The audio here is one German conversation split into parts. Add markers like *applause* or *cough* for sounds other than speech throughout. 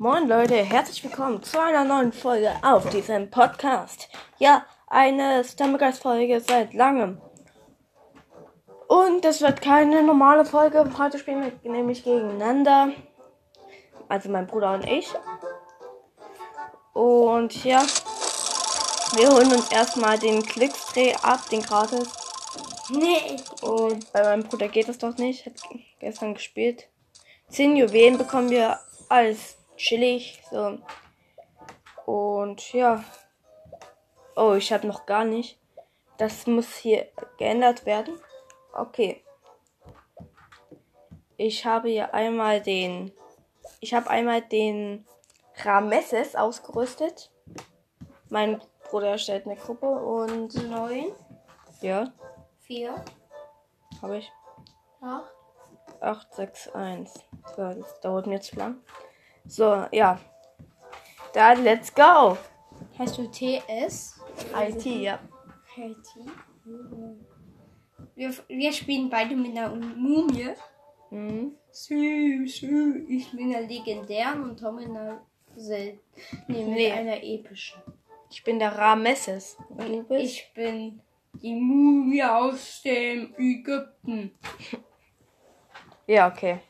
Moin Leute, herzlich willkommen zu einer neuen Folge auf diesem Podcast. Ja, eine Stammegeist-Folge seit langem. Und es wird keine normale Folge. Heute spielen wir nämlich gegeneinander. Also mein Bruder und ich. Und ja, wir holen uns erstmal den Klicksdreh ab, den gratis. Nee. Und bei meinem Bruder geht das doch nicht. Hat gestern gespielt. 10 Juwelen bekommen wir als chillig. So. Und ja. Oh, ich habe noch gar nicht. Das muss hier geändert werden. Okay. Ich habe hier einmal den. Ich habe einmal den Rameses ausgerüstet. Mein Bruder erstellt eine Gruppe und. Neun, Ja, vier, habe ich. acht. 8, 6, 1. So, das dauert mir zu lang. So, ja. Dann let's go. Hast du TS? IT, ja. IT. Wir, wir spielen beide mit einer Mumie. Mhm. Sü, sü. Ich bin einer legendären und Tom in einer selten. Nee, mit Nee. einer epischen. Ich bin der Rameses. Und du bist? Ich bin die Mumie aus dem Ägypten. Ja, okay.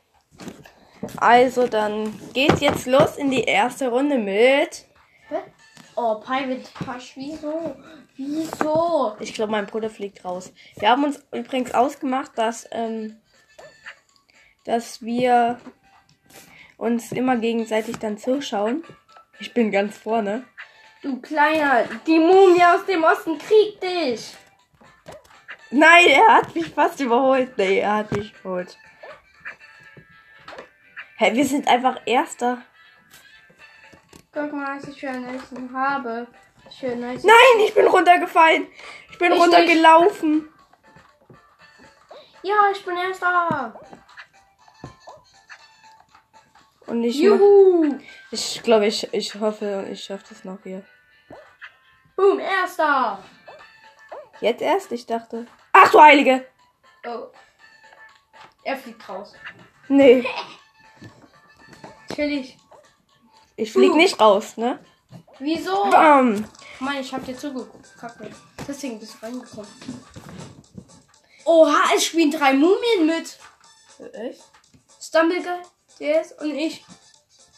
Also, dann geht's jetzt los in die erste Runde mit. Oh, Private Hush, wieso? Wieso? Ich glaube, mein Bruder fliegt raus. Wir haben uns übrigens ausgemacht, dass, ähm, dass wir uns immer gegenseitig dann zuschauen. Ich bin ganz vorne. Du Kleiner, die Mumie aus dem Osten kriegt dich. Nein, er hat mich fast überholt. Nee, er hat mich überholt. Hä, wir sind einfach Erster. Guck mal, was ich für ein Essen habe. Schön nice. Nein, ich bin runtergefallen. Ich bin Ich runtergelaufen. Ja, ich bin erster. Und ich, Juhu. ich glaube, ich, ich hoffe, ich schaffe das noch hier. Boom, erster. Jetzt erst, ich dachte. Ach du Heilige. Oh. Er fliegt raus. Nee, *laughs* Chillig. ich flieg nicht raus, ne? Wieso? Bam. Mann, ich hab dir zugeguckt. Kacke. Deswegen bist du reingekommen. Oha, es spielen drei Mumien mit. Echt? Stumbleguy, DS und ich.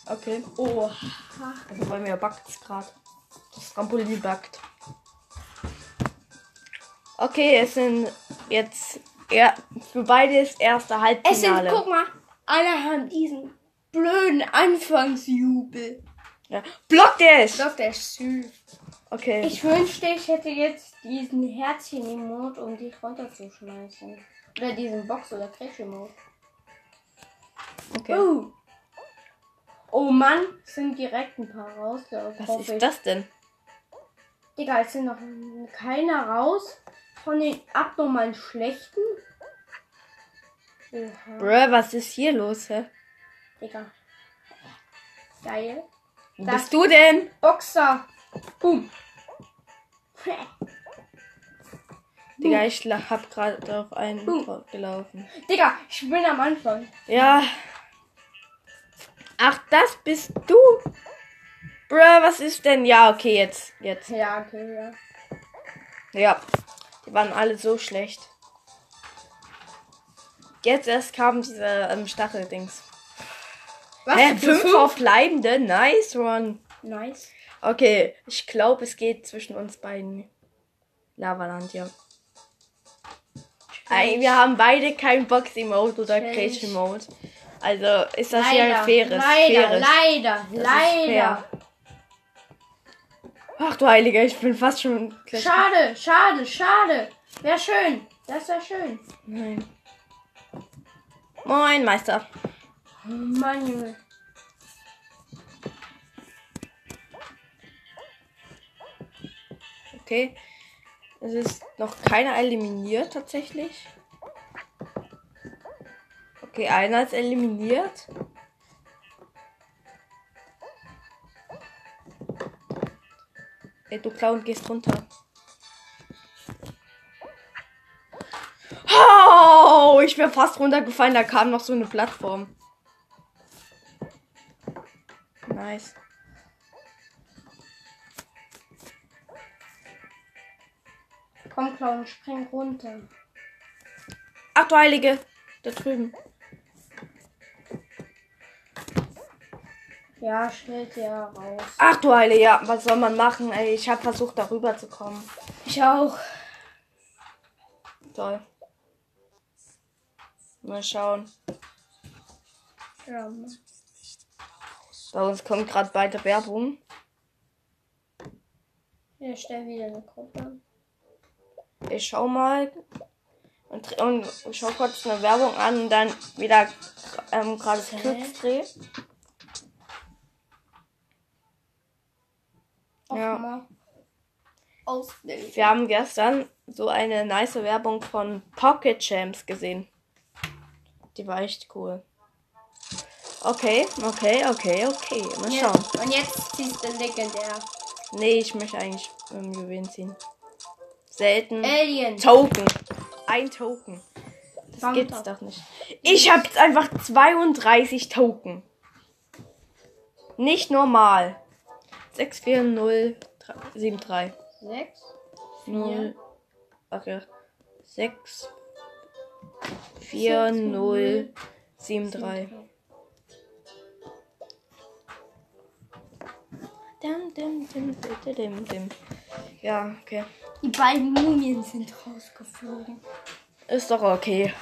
Okay. Oha. Also bei mir backt es gerade. Das Trampolin backt. Okay, es sind jetzt ja, für beide ist erste Es sind, Halbfinale. guck mal, alle haben diesen blöden Anfangsjubel. ja. Block Dash. Der ist süß. Okay. Ich wünschte, ich hätte jetzt diesen Herzchen-Emote, um dich runterzuschmeißen. Oder diesen Box- oder Crash-Emote. okay. Oh. oh Mann, es sind direkt ein paar raus. Was ist ich. das denn? Digga, es sind noch keiner raus von den abnormalen Schlechten. Oha, Bruh, was ist hier los, hä? Digga. Geil. Wo Das- bist du denn? Boxer. Boom. *laughs* Digga, ich hab gerade auf einen drauf gelaufen. Digga, ich bin am Anfang. Ja. Ach, das bist du? Bruh, was ist denn? Ja, okay, jetzt. Jetzt. Ja, okay, ja. Ja. Die waren alle so schlecht. Jetzt erst kam diese ähm, Stacheldings. Was? Hä, für fünf auf Bleibende? Nice one. Nice. Okay, ich glaube, es geht zwischen uns beiden. Lavaland, ja. Ey, wir haben beide kein Box-Emote oder. Cage-Emote. Also ist das hier ein faires. leider, faires. leider, Das leider. Ach du Heiliger, ich bin fast schon. Schade, schade, schade. Wäre schön. Das wäre schön. Nein. Moin, Meister. Oh Mann, Junge. Okay. Es ist noch keiner eliminiert tatsächlich. Okay, einer ist eliminiert. Ey, du Clown, gehst runter. Oh, ich wäre fast runtergefallen, da kam noch so eine Plattform. Nice. Komm, Clown, spring runter. Ach du Heilige. Da drüben. Ja, stellt ja raus. Ach du Heilige, ja. Was soll man machen, ey? Ich habe versucht, darüber zu kommen. Ich auch. Toll. Mal schauen. Ja, Mann. Bei uns kommt gerade weiter Werbung. Ja, stell wieder eine Gruppe. Ich schau mal und, und schau kurz eine Werbung an und dann wieder ähm, gerade Hä? Glücksdreh. Ja. Wir haben gestern so eine nice Werbung von Pocket Champs gesehen. Die war echt cool. Okay, okay, okay, okay. Mal Ja, schauen. Und jetzt ziehst du legendär. Nee, ich möchte eigentlich ähm, Juwelen ziehen. Selten. Alien. Token. Ein Token. Das Kommt gibt's doch. doch nicht. Ich hab jetzt einfach 32 Token. Nicht normal. 64073. Sechs. 0. Okay. 6 4 0 7 3. Dim, dim, dim, dim, dim, dim. Ja, okay. Die beiden Mumien sind rausgeflogen. Ist doch okay.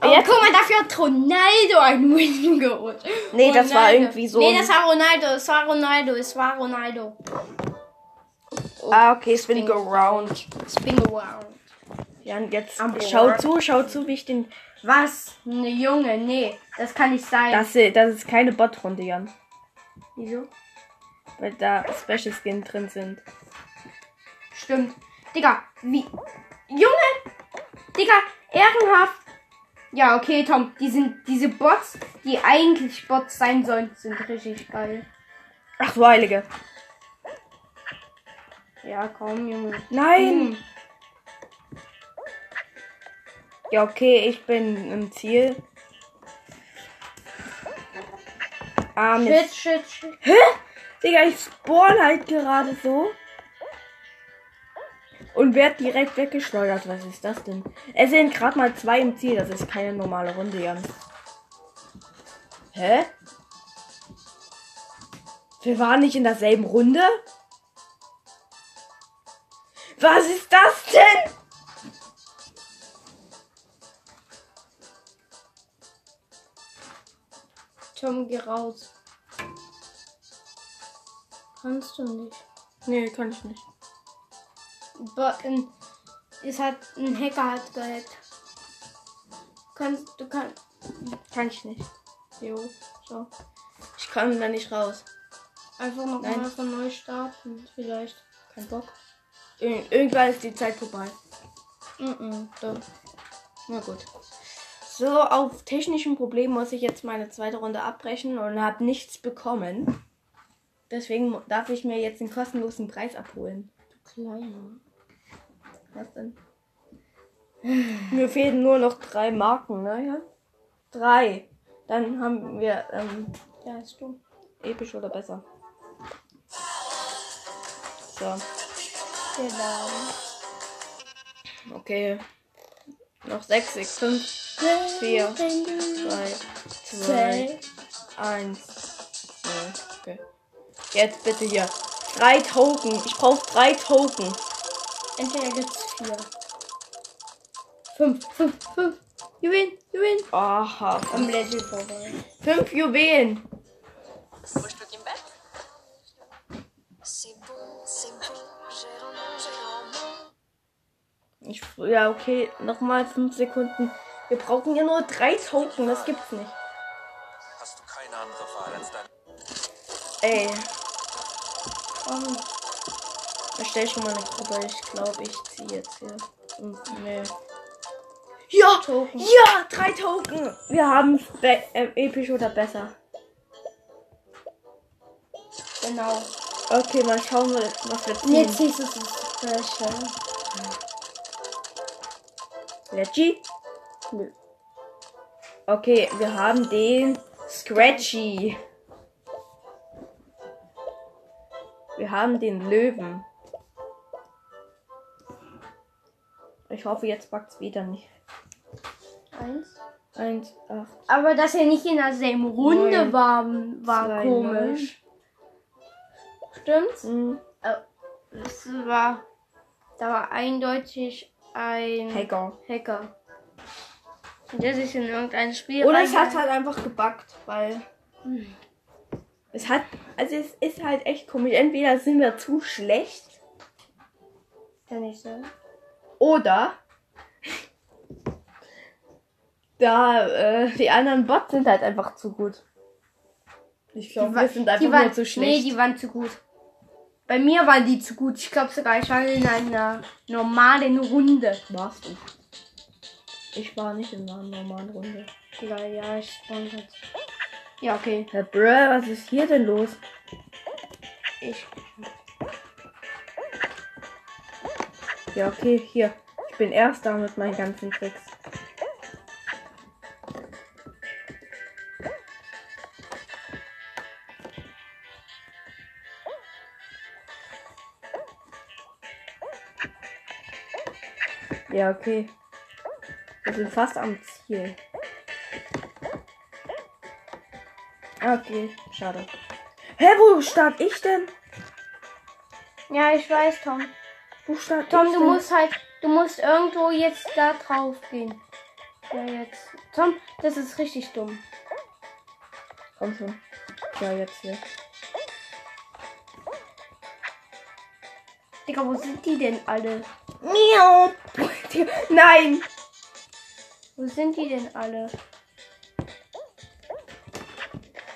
Aber Jetzt- guck mal, dafür hat Ronaldo einen Win geholt. Nee, das war irgendwie so Nee, ein- das war Ronaldo. Es war Ronaldo. Es war Ronaldo. Ah, okay, spinning around. Spin around. Ja, und jetzt Am schau Board. zu, schau zu, wie ich den. Was? Ne Junge, nee. Das kann nicht sein. Das, das ist keine Bot-Runde, Jan. Wieso? Weil da Special Skin drin sind. Stimmt. Digga, wie? Junge! Digga, ehrenhaft. Ja, okay, Tom. Die sind, diese Bots, die eigentlich Bots sein sollen, sind richtig geil. Ach du Heilige. Ja, komm, Junge. Nein! Hm. Ja, okay, ich bin im Ziel. Ah, Mist. Shit, shit, shit. Hä? Digga, ich spawn halt gerade so. Und werd direkt weggeschleudert. Was ist das denn? Es sind gerade mal zwei im Ziel. Das ist keine normale Runde, Jan. Hä? Wir waren nicht in derselben Runde? Was ist das denn? Tom, geh raus. Kannst du nicht. Nee, kann ich nicht. But, ähm, es hat ein Hacker hat gehackt. Kannst du kannst. Kann ich nicht. Jo, so. Ich kann da nicht raus. Einfach noch Nein. mal von neu starten, vielleicht. Kein Bock. Ir irgendwann ist die Zeit vorbei. Mhm. So. Na gut. So, auf technischen Problemen muss ich jetzt meine zweite Runde abbrechen und habe nichts bekommen. Deswegen darf ich mir jetzt den kostenlosen Preis abholen. Du Kleiner. Was denn? Mir fehlen nur noch drei Marken, ne? Ja? Drei. Dann haben wir ähm, Da hast du. episch oder besser. So, Laden. okay. Noch sechs, sechs, fünf, Vier. drei, zwei, eins. Nee, okay. Jetzt bitte hier. Drei Token. Ich brauche drei Token. Entweder gibt's vier. Fünf, fünf, fünf. Juwelen, Juwelen. Aha. Am Level vorbei. Fünf Juwelen. Ich, ja, okay. Nochmal fünf Sekunden. Wir brauchen ja nur drei Token. Das gibt's nicht. Hast du keine andere Wahl als dein. Ey, Komm. erstell schon mal eine Gruppe. Ich glaube, ich ziehe jetzt hier. Nee. Ja! Token. Ja! Drei Token! Wir haben be äh, episch oder besser. Genau. Okay, mal schauen, wir, was wir ziehen. jetzt du es Special. Leggy? Nö. Okay, wir haben den Scratchy. Wir haben den Löwen. Ich hoffe, jetzt backt's wieder nicht. Eins. Eins, acht. Aber dass er nicht in derselben Runde Neun. war, war Zwei, komisch. Stimmt's? Hm. Das war. Da war eindeutig ein Hacker. Hacker. Der sich in irgendein Spiel. Oder es hat halt einfach gebackt, weil. Es hat. Also es ist halt echt komisch. Entweder sind wir zu schlecht Kann ich sagen. oder. Da, äh, die anderen Bots sind halt einfach zu gut. Ich glaube, wir sind einfach waren, nur zu Nee, schlecht. die waren zu gut. Bei mir waren die zu gut. Ich glaube sogar, ich war in einer normalen Runde. Warst du? Ich war nicht in einer normalen Runde. Egal, ja, ich spawn halt. Ja, okay. Herr Brr, was ist hier denn los? Ich. Ja, okay, hier. Ich bin erster mit meinen ganzen Tricks. Ja, okay. Wir sind fast am Ziel. Okay, schade. Hä, wo start ich denn? Ja, ich weiß, Tom. Wo start Tom, ich du denn? musst halt, du musst irgendwo jetzt da drauf gehen. Ja, jetzt. Tom, das ist richtig dumm. Komm schon. Ja, jetzt hier. Digga, wo sind die denn alle? Miau. *laughs* Nein. Wo sind die denn alle?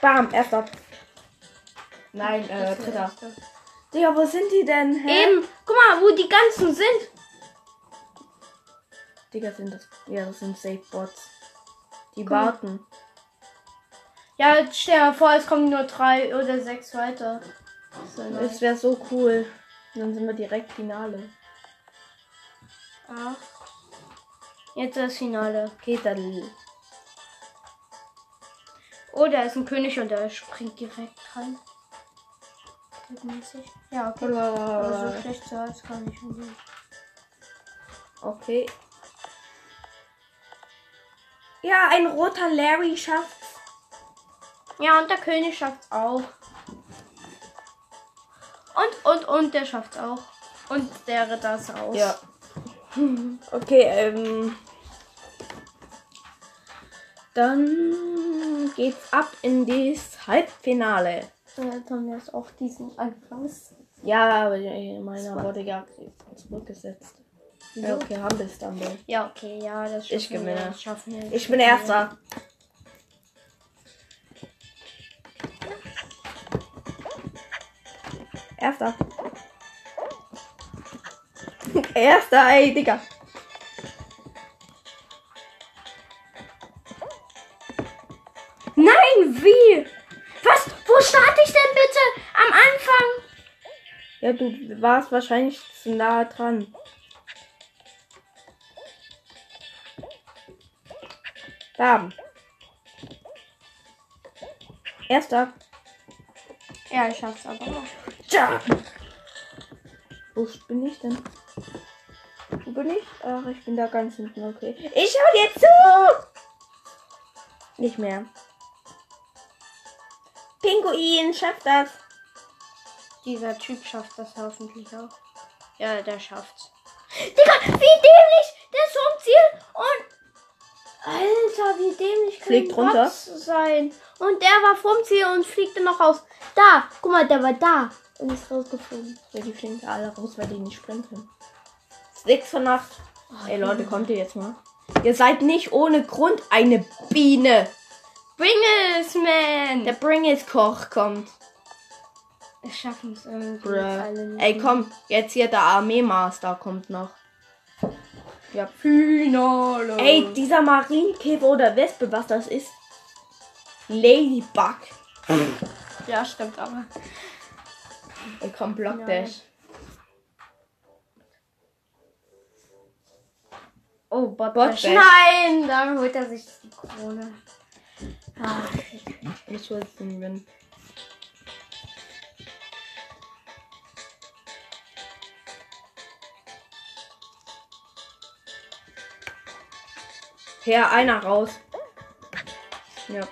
Bam, erster. Nein, äh, Das dritter. Digga, wo sind die denn? Hä? Eben, guck mal, wo die ganzen sind. Digga, sind das. Ja, das sind Safe Bots. Die mal. warten. Ja, jetzt stell dir vor, es kommen nur drei oder sechs weiter. So. Es wäre so cool. Dann sind wir direkt Finale. Acht. Jetzt das Finale. Geht dann. Oh, da ist ein König und der springt direkt rein. Ja, okay. Aber so schlecht Hause kann ich nicht. Okay. Ja, ein roter Larry schafft's. Ja, und der König schafft's auch. Und, und, und der schafft's auch. Und der Ritter ist raus. Ja. *laughs* Okay, ähm. Dann geht's ab in das Halbfinale. Haben wir jetzt auch diesen Anfangs. Ja, aber meiner wurde ja zurückgesetzt. Ja, okay, haben wir es dann. wohl. Ja, okay, ja, das schaffen Ich gewinne. Wir, das schaffen wir. Ich bin Erster. Erster. *laughs* Erster, ey, Digga. Nein, wie? Was? Wo starte ich denn bitte? Am Anfang? Ja, du warst wahrscheinlich zu nah dran. Da. Erster. Ja, ich schaff's aber auch. Ja. Wo bin ich denn? Wo bin ich? Ach, ich bin da ganz hinten, okay. Ich hau dir zu! Nicht mehr. Pinguin, schafft das. Dieser Typ schafft das hoffentlich auch. Ja, der schafft's. Digga, wie dämlich! Der ist vom Ziel und. Alter, wie dämlich kann Fliegt ein runter. Sein. Und der war vom Ziel und fliegt dann noch raus. Da, guck mal, der war da und ist rausgeflogen. Ja, die fliegen alle raus, weil die nicht springen können. Sechs von acht. Ey Leute, kommt ihr jetzt mal? Ihr seid nicht ohne Grund eine Biene. Bringelsman! Der Bringels-Koch kommt. Wir schaffen es irgendwie alle nicht. Ey, komm, jetzt hier der Armeemaster kommt noch. Ja. Finale. Ey, dieser Marienkäfer oder Wespe, was das ist? Ladybug. Ja, stimmt aber. Ey, komm, block Ja. Dash. Oh, Bot, Bot Bash. Bash. Nein, da holt er sich die Krone. Ach, ich will es nicht. Her, einer raus. Ja.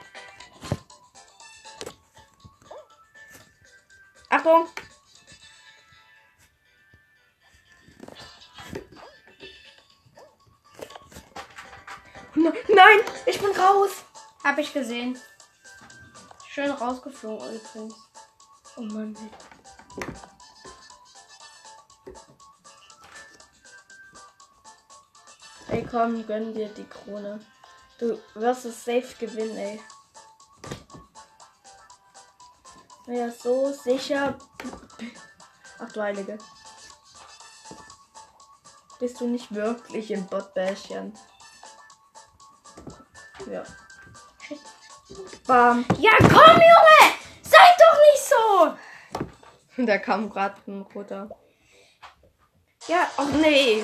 Achtung! Nein, ich bin raus! Hab ich gesehen. Schön rausgeflogen übrigens. Oh Mann. Ey, komm, gönn dir die Krone. Du wirst es safe gewinnen, ey. Ja, so sicher. Ach du Heilige. Bist du nicht wirklich im Botbällchen? Ja. Bam. Ja, komm, Junge! Seid doch nicht so! Da kam gerade ein roter. Ja, ach nee.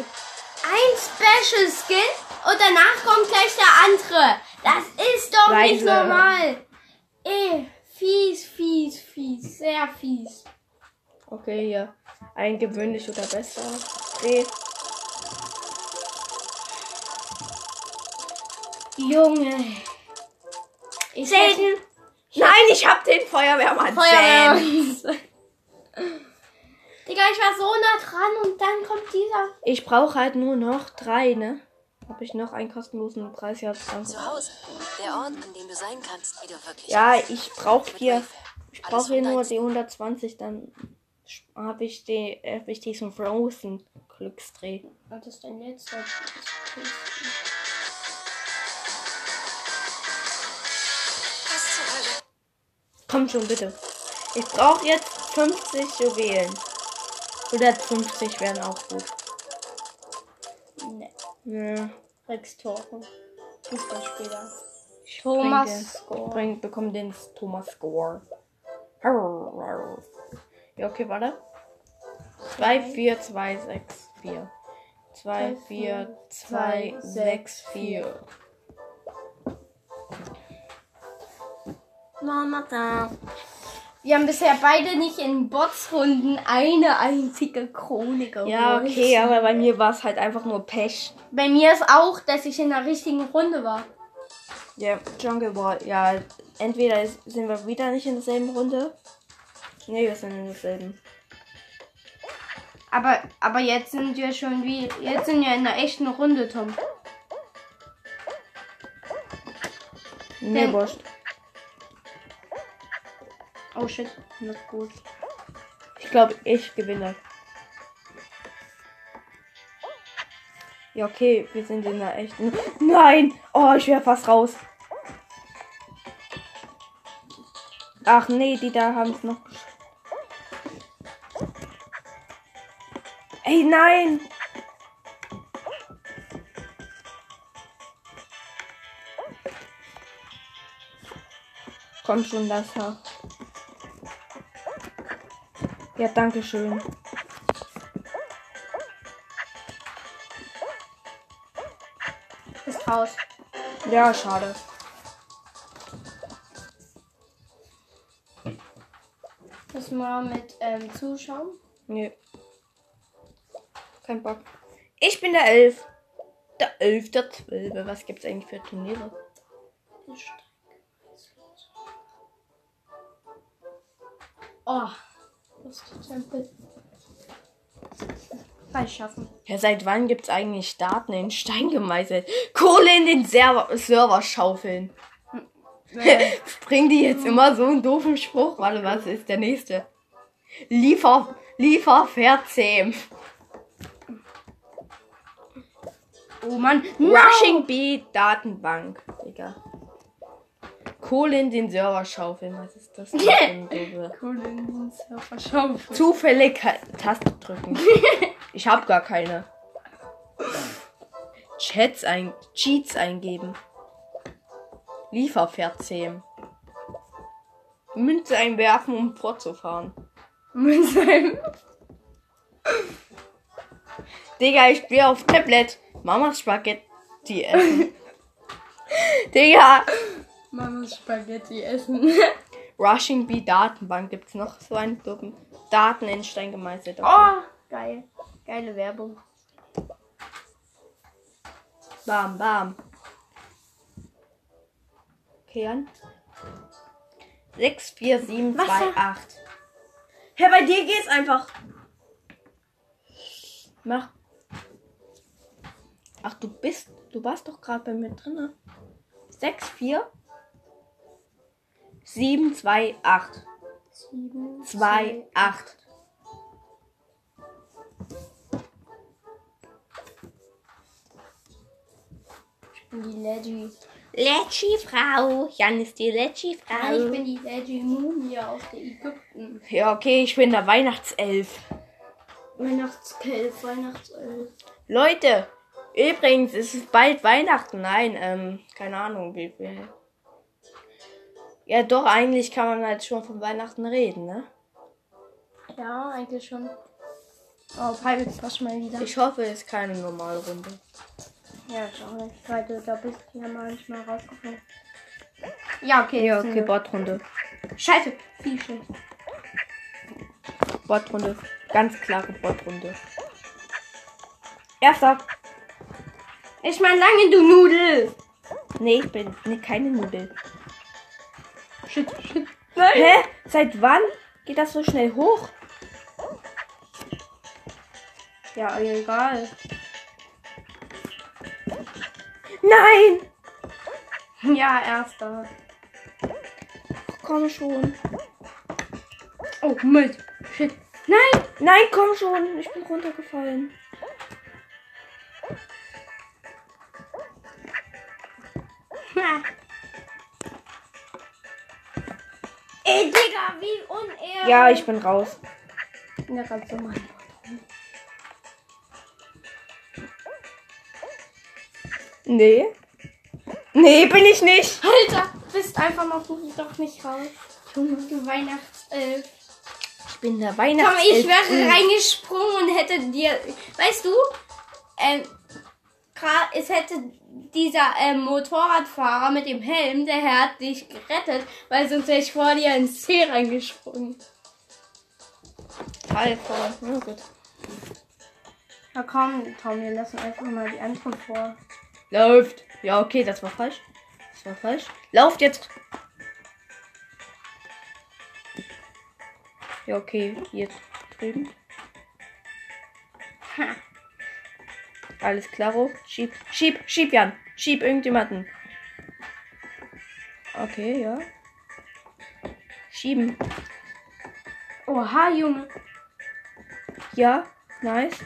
Ein Special Skin und danach kommt gleich der andere. Das ist doch nicht Leise. normal. Ey, fies, fies, fies. Sehr fies. Okay, hier. Ein gewöhnlich oder besser. Nee. Junge. Ich Selten. Nein, ich hab den Feuerwehrmann. Feuerwehr. Sam. Digga, ich war so nah dran und dann kommt dieser. Ich brauche halt nur noch drei, ne? Hab ich noch einen kostenlosen Preis? Ja. Zu Hause. Der Ort, an dem du sein kannst, wie du wirklich Ja, ich brauche hier. Ich brauche hier nur die 120, dann habe ich, die, hab ich diesen Frozen Glücksdreh. Was ist denn jetzt? Komm schon, bitte. Ich brauche jetzt 50 Juwelen. 150 wären auch gut. Ne, Ja. Rex Tore. Fußballspieler. Ich Thomas bring den- Score. Bring, bekomm den Thomas Score. Ja, okay, warte. 2, 4, 2, 6, 4. 2, 4, 2, 6, 4. Mama da. Wir haben bisher beide nicht in Botsrunden eine einzige Krone geholt. Ja, okay, aber bei mir war es halt einfach nur Pech. Bei mir ist auch, dass ich in der richtigen Runde war. Ja, Jungle Ball. Ja, entweder sind wir wieder nicht in derselben Runde. Nee, wir sind in derselben. Aber, aber jetzt sind wir schon wie. Jetzt sind wir in einer echten Runde, Tom. Nee, Denn-. Oh shit, nicht gut. Ich glaube, ich gewinne. Ja, okay, wir sind in der echten. Nein! Oh, ich wäre fast raus. Ach nee, die da haben es noch. Ey, nein! Komm schon, Lasser. Ja, danke schön. Ist raus. Ja, schade. Müssen wir mit ähm, zuschauen. Nee. Kein Bock. Ich bin der Elf. Der Elf, der Zwölfe. Was gibt's eigentlich für Turniere? Oh. Lusttempel. Freischaffen. Ja, seit wann gibt's eigentlich Daten in Stein gemeißelt? Kohle in den Server, Server schaufeln. *laughs* Bringen die jetzt immer so einen doofen Spruch? Warte, was ist der nächste? Liefer, Liefer, verzähm. Oh Mann. Rushing B Datenbank, Digga. Kohle in den Server schaufeln. Was ist das Cool in *laughs* den Surfer schaufeln. Zufällig Taste drücken. *laughs* Ich hab gar keine. Chats ein Cheats eingeben. Lieferpferd zähmen. Münze einwerfen, um fortzufahren. Mit seinem. Digga, ich spiele auf Tablet. Mamas Spaghetti essen. *laughs* Digga. Mamas Spaghetti essen. *laughs* Rushing B Datenbank gibt's noch so einen Duppen. Daten in Stein gemeißelt. Oh, geil. Geile Werbung. Bam, bam. Okay, an. 6, 4, 7, Was 2, da? 8. Hä, bei dir geht's einfach. Mach. Ach, du bist. Du warst doch gerade bei mir drin. 6, 4, 7, 2, 8. 7, 2, 8. Ich bin die Leggy. Lecci-Frau. Jan ist die Lecci-Frau. ich bin die Leggy Mumie aus der Ägypten. Ja, okay, ich bin der Weihnachtself. Weihnachtskelf, Weihnachtself. Leute, übrigens, es ist bald Weihnachten. Nein, ähm, keine Ahnung, wie viel. Ja, doch, eigentlich kann man halt schon von Weihnachten reden, ne? Ja, eigentlich schon. Oh, Pirate Pass mal wieder. Ich hoffe, es ist keine normale Runde. Ja, ich auch nicht, weil du da bist ja manchmal rausgeflogen. Ja, okay. Ja, okay, Botrunde. Scheiße, viel schlecht. Ganz klare Botrunde. Erster. Ich mein lange, du Nudel. Nee, ich bin nee, keine Nudel. Shit, shit. *laughs* Hä? Seit wann geht das so schnell hoch? Ja, egal. Nein! *laughs* Ja, erster. Komm schon. Oh, Mist. Shit. Nein! Nein, komm schon. Ich bin runtergefallen. Ha. Digga, wie unehrlich. Ja, ich bin raus. Ja, ganz normal. Nee. Nee, bin ich nicht. Alter, bist einfach noch doch nicht raus. Junge, du Weihnachtself. Ich bin der Komm, Weihnachtself. ich wäre reingesprungen und hätte dir. Weißt du, ähm, es hätte dieser ähm, Motorradfahrer mit dem Helm, der hat dich gerettet, weil sonst wäre ich vor dir ins See reingesprungen. Alter. Na gut. Na komm, Tom, wir lassen einfach mal die anderen vor. Läuft. Ja, okay, das war falsch. Das war falsch. Lauft jetzt. Ja, okay, hier drüben. Ha. Alles klaro. Schieb, schieb, schieb, Jan. Schieb irgendjemanden. Okay, ja. Schieben. Oha, Junge. Ja, nice.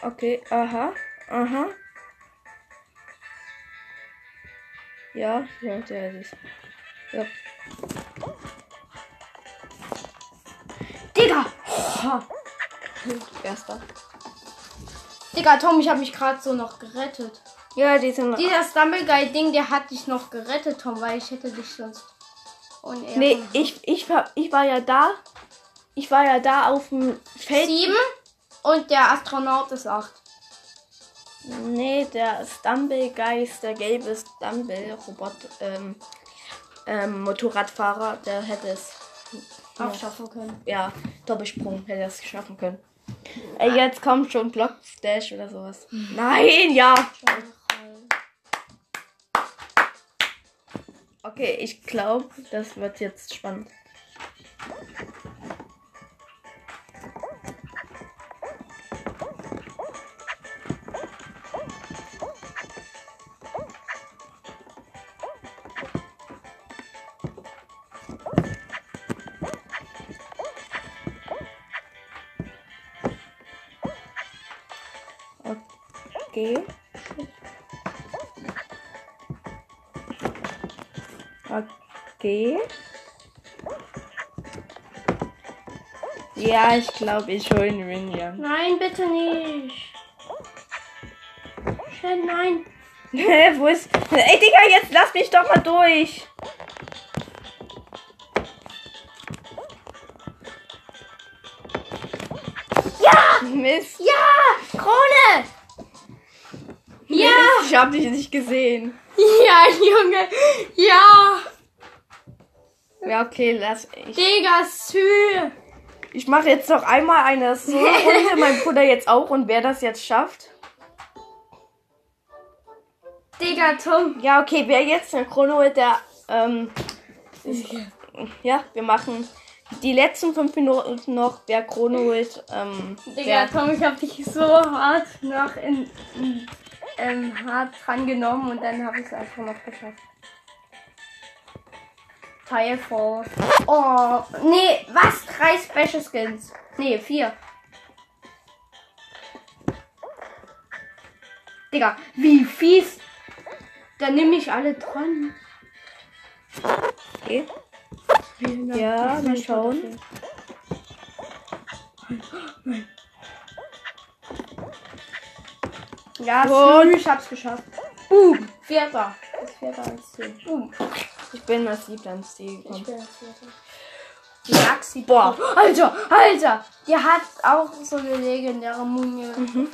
Okay, aha, aha. Ja, ja, der ist es. Ja. *laughs* Erster. Digga, Tom, ich habe mich gerade so noch gerettet. Ja, die sind. Dieser Stumbleguy-Ding, der hat dich noch gerettet, Tom, weil ich hätte dich sonst. unehren Nee, ich, ich, war, ich war ja da. Ich war ja da auf dem Feld. Sieben und der Astronaut ist acht. Nee, der Stumblegeist, der gelbe Stumble-Robot, ähm, ähm, Motorradfahrer, der hätte es. Auch schaffen können. Ja, Doppelsprung hätte es schaffen können. Ey, jetzt kommt schon Blockdash oder sowas. Nein, ja. Okay, ich glaube, das wird jetzt spannend. Okay. Ja, ich glaube, ich hole Win ja. Nein, bitte nicht. Schnell, nein. *laughs* Hä, Wo ist. Ey, Digga, jetzt lass mich doch mal durch. Ja! Mist. Ja! Krone! Ja! Ich hab dich nicht gesehen. Ja, Junge! Ja! Ja, okay, lass. Ich, Digga, Sü! ich mache jetzt noch einmal eine Solo-Runde. mein *laughs* Bruder jetzt auch. Und wer das jetzt schafft. Digga, Tom. Ja, okay, wer jetzt eine Krone holt, der, ähm, ist, ja, wir machen die letzten fünf Minuten noch, wer Krone holt, ähm, Digga, Tom, ich hab dich so hart noch in, in ähm, hart dran genommen und dann hab ich es einfach noch geschafft. Teil. Oh, nee, was? Drei Special Skins. Nee, vier. Digga, wie fies. Dann nehme ich alle dran. okay. Ja, mal schauen. Ja, Und- ich hab's geschafft. Boom. Vierter. Das Vierter als Ziel. Boom. Ich bin ans Ziel Ich gekommen. bin das Vierte. Die Maxi. Boah. Alter, Alter. Die hat auch so eine legendäre Mumie. Mhm.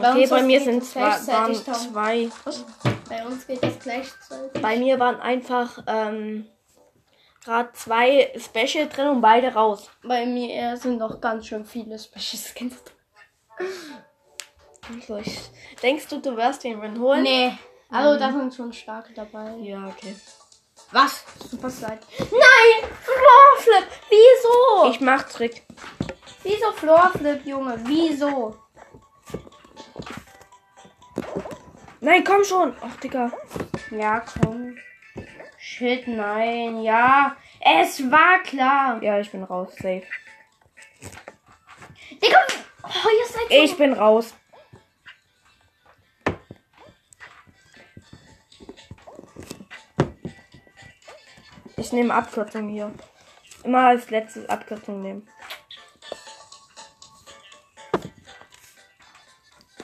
Bei Okay, bei mir sind es zwei, waren zwei. Was? Bei uns geht das gleichzeitig. Bei mir waren einfach, ähm, gerade zwei Special drin und beide raus. Bei mir sind noch ganz schön viele Special Skins drin. *laughs* Also ich, denkst du, du wirst den Win holen? Nee. Also da sind schon starke dabei. Ja, okay. Was? Super Slide. Nein! Floorflip! Wieso? Ich mach Trick. Wieso Floorflip, Junge? Wieso? Nein, komm schon. Ach, Digga. Ja, komm. Shit, nein. Ja, es war klar. Ja, ich bin raus. Safe. Digga, oh, ihr seid so... Ich bin raus. Ich nehme Abkürzung hier. Immer als letztes Abkürzung nehmen.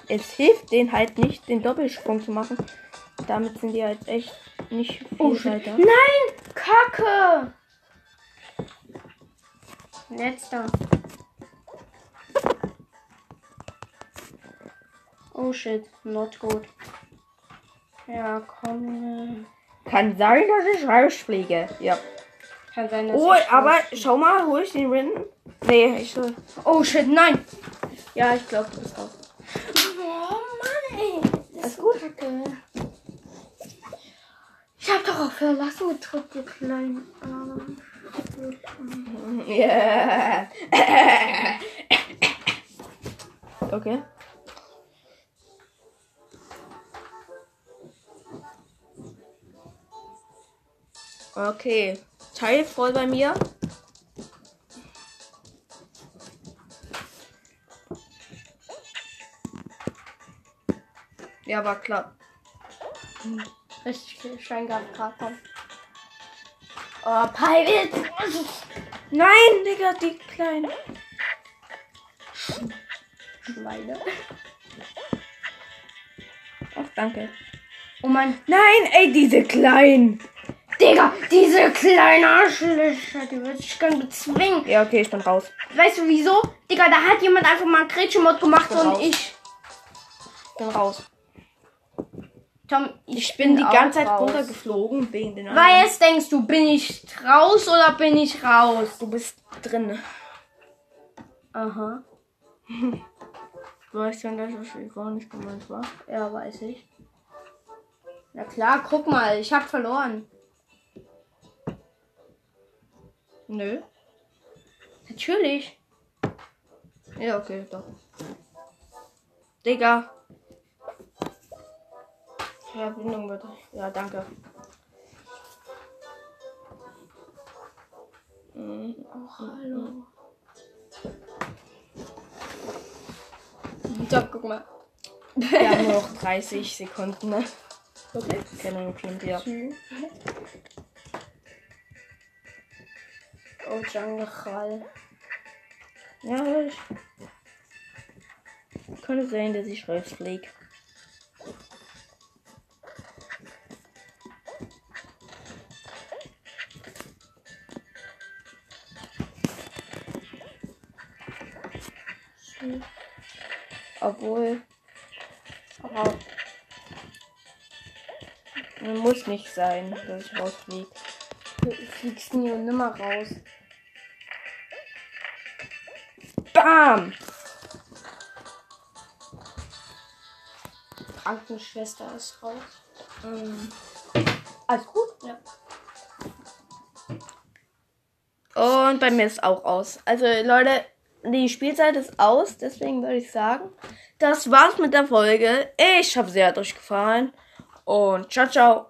Es hilft denen halt nicht, den Doppelsprung zu machen. Damit sind die halt echt nicht viel Oh, weiter. Nein! Kacke! Letzter. Oh shit, not good. Ja, komm. Kann sein, dass ich rausfliege. Ja. Kann sein, dass Oh, ich aber schau mal, hol ich den Rin? Nee, ich soll. Oh shit, nein! Ja, ich glaube, du bist raus. Oh Mann, ey. Das ist gut. Kacke. Ich hab doch auf Verlassen gedrückt, ihr kleinen Arm. Yeah. *laughs* *laughs* okay. Okay. Teil voll bei mir. Ja, war klar. Richtig viel Schein gehabt gerade. Komm. Oh, Pirate! Nein, Digga, die kleinen. Schweine. Ach, danke. Oh Mann. Nein, ey, diese kleinen. Digga, diese kleine Arschlöcher, die würde ich gern bezwingen. Ja, okay, ich bin raus. Weißt du wieso? Digga, da hat jemand einfach mal einen Gretchen-Mod gemacht bin und raus. ich. Ich bin raus. Tom, ich, Ich bin die auch ganze Zeit raus. runtergeflogen wegen den anderen. Was denkst du, bin ich raus oder bin ich raus? Du bist drin. Aha. *laughs* Du weißt ja, dass das gar nicht gemeint war. Ja, weiß ich. Na klar, guck mal, ich hab verloren. Nö. Natürlich. Ja, okay, doch. Digga. Verbindung bitte. Ja, danke. Mhm. Oh, hallo. *laughs* So, guck mal. Wir haben nur noch *laughs* 30 Sekunden, ne? Okay. Genau, klingt ja. Oh, Jungle. Ja, ich. Könnte sein, dass ich rausfliege. Obwohl. Aber. Muss nicht sein, dass ich rausfliege. Du fliegst nie und nimmer raus. Arm. Krankenschwester ist raus. Ähm, Alles gut? Ja. Und bei mir ist auch aus. Also Leute, die Spielzeit ist aus, deswegen würde ich sagen, das war's mit der Folge. Ich hoffe, sie hat euch gefallen. Und ciao, ciao.